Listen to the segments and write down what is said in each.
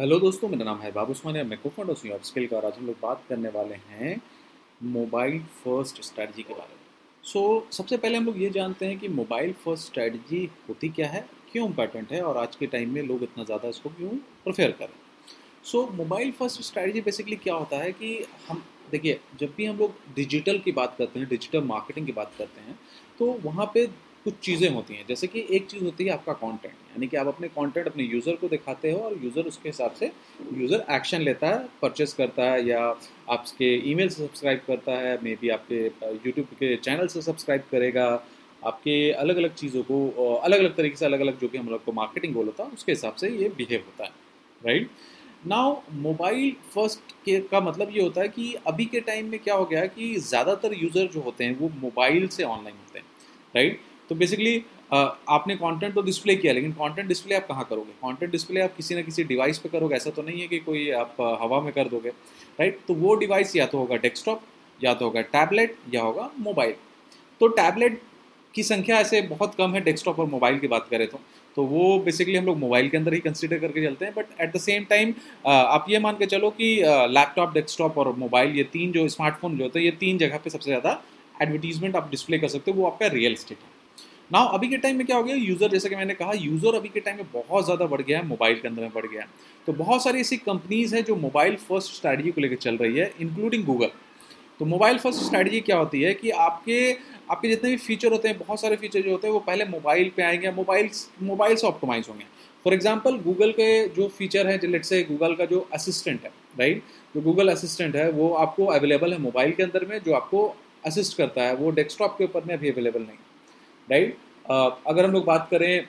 Hello दोस्तों मेरा नाम है बाबू उस्मानिया मैं को फाउंडर का और आज हम लोग बात करने वाले हैं मोबाइल फ़र्स्ट स्ट्रैटेजी के बारे में। सो so, सबसे पहले हम लोग ये जानते हैं कि मोबाइल फ़र्स्ट स्ट्रैटेजी होती क्या है क्यों इंपॉर्टेंट है और आज के टाइम में लोग इतना ज़्यादा इसको क्यों प्रेफर करें? So mobile first strategy basically क्या होता है कि हम देखिए जब भी हम लोग डिजिटल की बात करते हैं डिजिटल मार्केटिंग की बात करते हैं तो वहाँ पे कुछ चीज़ें होती हैं। जैसे कि एक चीज़ होती है आपका कंटेंट यानी कि आप अपने कंटेंट अपने यूज़र को दिखाते हो और यूज़र उसके हिसाब से यूज़र एक्शन लेता है परचेस करता है या आपके ईमेल से सब्सक्राइब करता है मे बी आपके यूट्यूब के चैनल से सब्सक्राइब करेगा, आपके अलग अलग चीज़ों को अलग अलग तरीके से अलग अलग जो कि हम लोग को मार्केटिंग गोल होता है, उसके हिसाब से ये बिहेव होता है राइट नाउ मोबाइल फ़र्स्ट के, का मतलब ये होता है कि अभी के टाइम में क्या हो गया है कि ज़्यादातर यूज़र जो होते हैं वो मोबाइल से ऑनलाइन होते हैं राइट तो बेसिकली आपने कंटेंट तो डिस्प्ले किया, लेकिन कंटेंट डिस्प्ले आप कहाँ करोगे? कंटेंट डिस्प्ले आप किसी ना किसी डिवाइस पे करोगे, ऐसा तो नहीं है कि कोई आप हवा में कर दोगे राइट तो वो डिवाइस या तो होगा डेस्कटॉप या तो होगा टैबलेट या होगा मोबाइल तो टैबलेट की संख्या ऐसे बहुत कम है डेस्कटॉप और मोबाइल की बात करें तो. तो वो बेसिकली हम लोग मोबाइल के अंदर ही कंसिडर करके चलते हैं but at the same time आप ये मान के चलो कि लैपटॉप डेस्कटॉप और मोबाइल ये तीन जो स्मार्टफ़ोन जो होते हैं ये तीन जगह पे सबसे ज़्यादा एडवर्टीजमेंट आप डिस्प्ले कर सकते हो, वो आपका रियल स्टेट है। नाउ अभी के टाइम में क्या हो गया? यूज़र जैसे कि मैंने कहा यूज़र अभी के टाइम में बहुत ज़्यादा बढ़ गया है मोबाइल के अंदर में बढ़ गया है। तो बहुत सारी ऐसी कंपनीज़ हैं जो मोबाइल फ़र्स्ट स्ट्रैटेजी को लेकर चल रही है इंक्लूडिंग गूगल तो मोबाइल फ़र्स्ट स्ट्रैटेजी क्या होती है कि आपके आपके जितने भी फीचर होते हैं, बहुत सारे फीचर जो होते हैं, वो पहले मोबाइल पे आएँगे मोबाइल मोबाइल से ऑप्टोमाइज होंगे। फॉर एग्ज़ाम्पल गूगल के जो फीचर है लेट से गूगल का जो असिस्टेंट है राइट जो गूगल असिस्टेंट है, वो आपको अवेलेबल है मोबाइल के अंदर में, जो आपको असिस्ट करता है, वो डेस्कटॉप के ऊपर में अभी अवेलेबल नहीं राइट अगर हम लोग बात करें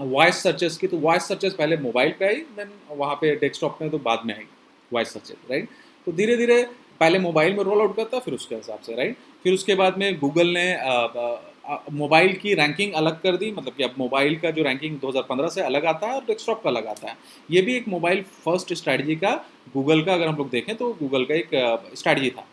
वॉइस सर्चेस की तो वॉइस सर्चेस पहले मोबाइल पे आई देन वहाँ पे डेस्कटॉप में तो बाद में आई वॉइस सर्चेस राइट तो धीरे धीरे पहले मोबाइल में रोल आउट करता, फिर उसके हिसाब से राइट फिर उसके बाद में गूगल ने मोबाइल की रैंकिंग अलग कर दी मतलब कि अब मोबाइल का जो रैंकिंग 2015 से अलग आता है और डेस्कटॉप का अलग आता है। ये भी एक मोबाइल फ़र्स्ट स्ट्रैटेजी का गूगल का, अगर हम लोग देखें तो गूगल का एक स्ट्रैटेजी था।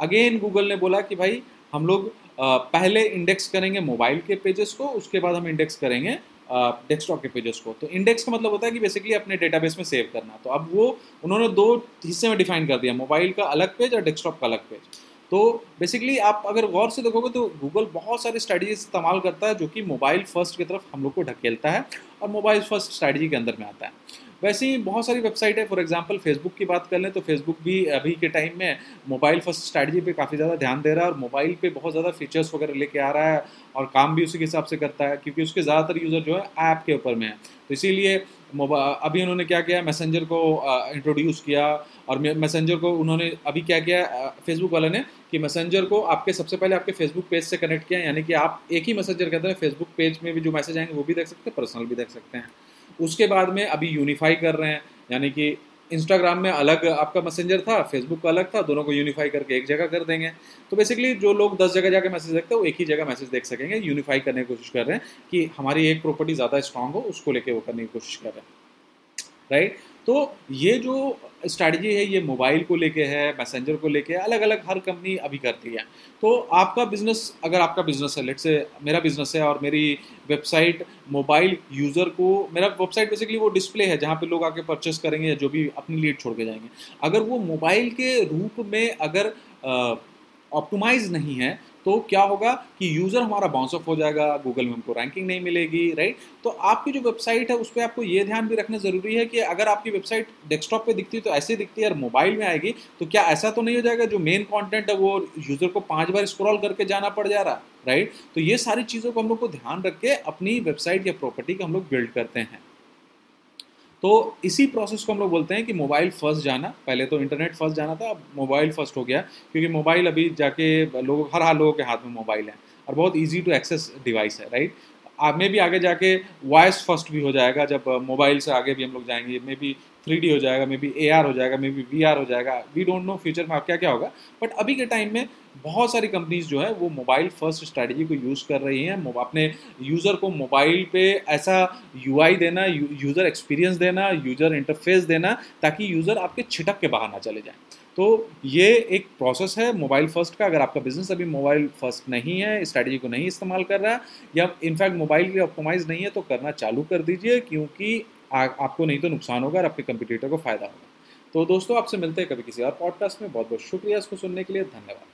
अगेन गूगल ने बोला कि भाई, हम लोग पहले इंडेक्स करेंगे मोबाइल के पेजेस को, उसके बाद हम इंडेक्स करेंगे डेस्कटॉप के पेजेस को। तो इंडेक्स का मतलब होता है कि बेसिकली अपने डेटाबेस में सेव करना। तो अब वो, उन्होंने दो हिस्से में डिफाइन कर दिया मोबाइल का अलग पेज और डेस्कटॉप का अलग पेज तो बेसिकली आप अगर गौर से देखोगे तो गूगल बहुत सारी स्ट्रैटेजी इस्तेमाल करता है, जो कि मोबाइल फ़र्स्ट की तरफ़ हम लोग को ढकेलता है और मोबाइल फ़र्स्ट स्ट्रैटेजी के अंदर में आता है। वैसे ही बहुत सारी वेबसाइट है। फॉर एग्ज़ाम्पल फेसबुक की बात कर लें तो फेसबुक भी अभी के टाइम में मोबाइल फ़र्स्ट स्ट्रैटेजी पे काफ़ी ज़्यादा ध्यान दे रहा है और मोबाइल पे बहुत ज़्यादा फीचर्स वगैरह लेके आ रहा है और काम भी उसी के हिसाब से करता है क्योंकि उसके ज़्यादातर यूज़र जो है ऐप के ऊपर में है। तो इसीलिए अभी उन्होंने क्या किया मैसेंजर को इंट्रोड्यूस किया और मैसेंजर को उन्होंने अभी क्या किया फेसबुक वाले ने कि मैसेंजर को आपके सबसे पहले आपके फेसबुक पेज से कनेक्ट किया, यानी कि आप एक ही मैसेंजर के अंदर फेसबुक पेज में भी जो मैसेज आएँगे वो भी देख सकते हैं पर्सनल भी देख सकते हैं। उसके बाद में अभी यूनिफाई कर रहे हैं, यानी कि इंस्टाग्राम में अलग आपका मैसेंजर था फेसबुक का अलग था, दोनों को यूनिफाई करके एक जगह कर देंगे। तो बेसिकली जो लोग दस जगह जाकर मैसेज देखते हैं, वो एक ही जगह मैसेज देख सकेंगे यूनिफाई करने की कोशिश कर रहे हैं कि हमारी एक प्रॉपर्टी ज़्यादा स्ट्रांग हो, उसको लेके वो करने की कोशिश कर रहे हैं। राइट तो ये जो स्ट्रैटेजी है, ये मोबाइल को लेके है मैसेंजर को लेके अलग अलग हर कंपनी अभी करती है। तो आपका बिज़नेस अगर आपका बिज़नेस है लेट से मेरा बिज़नेस है और मेरी वेबसाइट मोबाइल यूज़र को, मेरा वेबसाइट बेसिकली वो डिस्प्ले है, जहाँ पे लोग आके परचेस करेंगे या जो भी अपनी लीड छोड़ के जाएँगे। अगर वो मोबाइल के रूप में अगर ऑप्टोमाइज नहीं है तो क्या होगा कि यूज़र हमारा बाउंस ऑफ़ हो जाएगा गूगल में हमको रैंकिंग नहीं मिलेगी राइट तो आपकी जो वेबसाइट है, उस पर आपको ये ध्यान भी रखना ज़रूरी है कि अगर आपकी वेबसाइट डेस्कटॉप पे दिखती है तो ऐसे दिखती है और मोबाइल में आएगी तो क्या ऐसा तो नहीं हो जाएगा जो मेन कॉन्टेंट है वो यूज़र को पाँच बार स्क्रॉल करके जाना पड़ जा रहा है राइट तो ये सारी चीज़ों को हम लोग को ध्यान रख के अपनी वेबसाइट या प्रॉपर्टी का हम लोग बिल्ड करते हैं। तो इसी प्रोसेस को हम लोग बोलते हैं कि मोबाइल फ़र्स्ट जाना। पहले तो इंटरनेट फ़र्स्ट जाना था, अब मोबाइल फ़र्स्ट हो गया। क्योंकि मोबाइल अभी जाके लोग, हर हाल लोगों के हाथ में मोबाइल है और बहुत ईजी टू एक्सेस डिवाइस है राइट मे भी आगे जाके वॉइस फ़र्स्ट भी हो जाएगा, जब मोबाइल से आगे भी हम लोग जाएँगे मे बी थ्री हो जाएगा मे बी ए हो जाएगा मे बी वी हो जाएगा। वी डोंट नो फ्यूचर में आप क्या क्या होगा। बट अभी के टाइम में बहुत सारी कंपनीज़ जो है, वो मोबाइल फ़र्स्ट स्ट्रैटेजी को यूज़ कर रही हैं। अपने यूज़र को मोबाइल पे ऐसा UI देना यूज़र एक्सपीरियंस देना यूज़र इंटरफेस देना, ताकि यूज़र आपके छिटक के बाहर ना चले जाए। तो ये एक प्रोसेस है मोबाइल फ़र्स्ट का। अगर आपका बिज़नेस अभी मोबाइल फ़र्स्ट नहीं है स्ट्रैटेजी को नहीं इस्तेमाल कर रहा है या इनफैक्ट मोबाइल के ऑप्टोमाइज नहीं है तो करना चालू कर दीजिए, क्योंकि आ, आपको नहीं तो नुकसान होगा और आपके कंपटीटर को फ़ायदा होगा। तो दोस्तों आपसे मिलते हैं कभी किसी और पॉडकास्ट में। बहुत बहुत शुक्रिया इसको सुनने के लिए। धन्यवाद।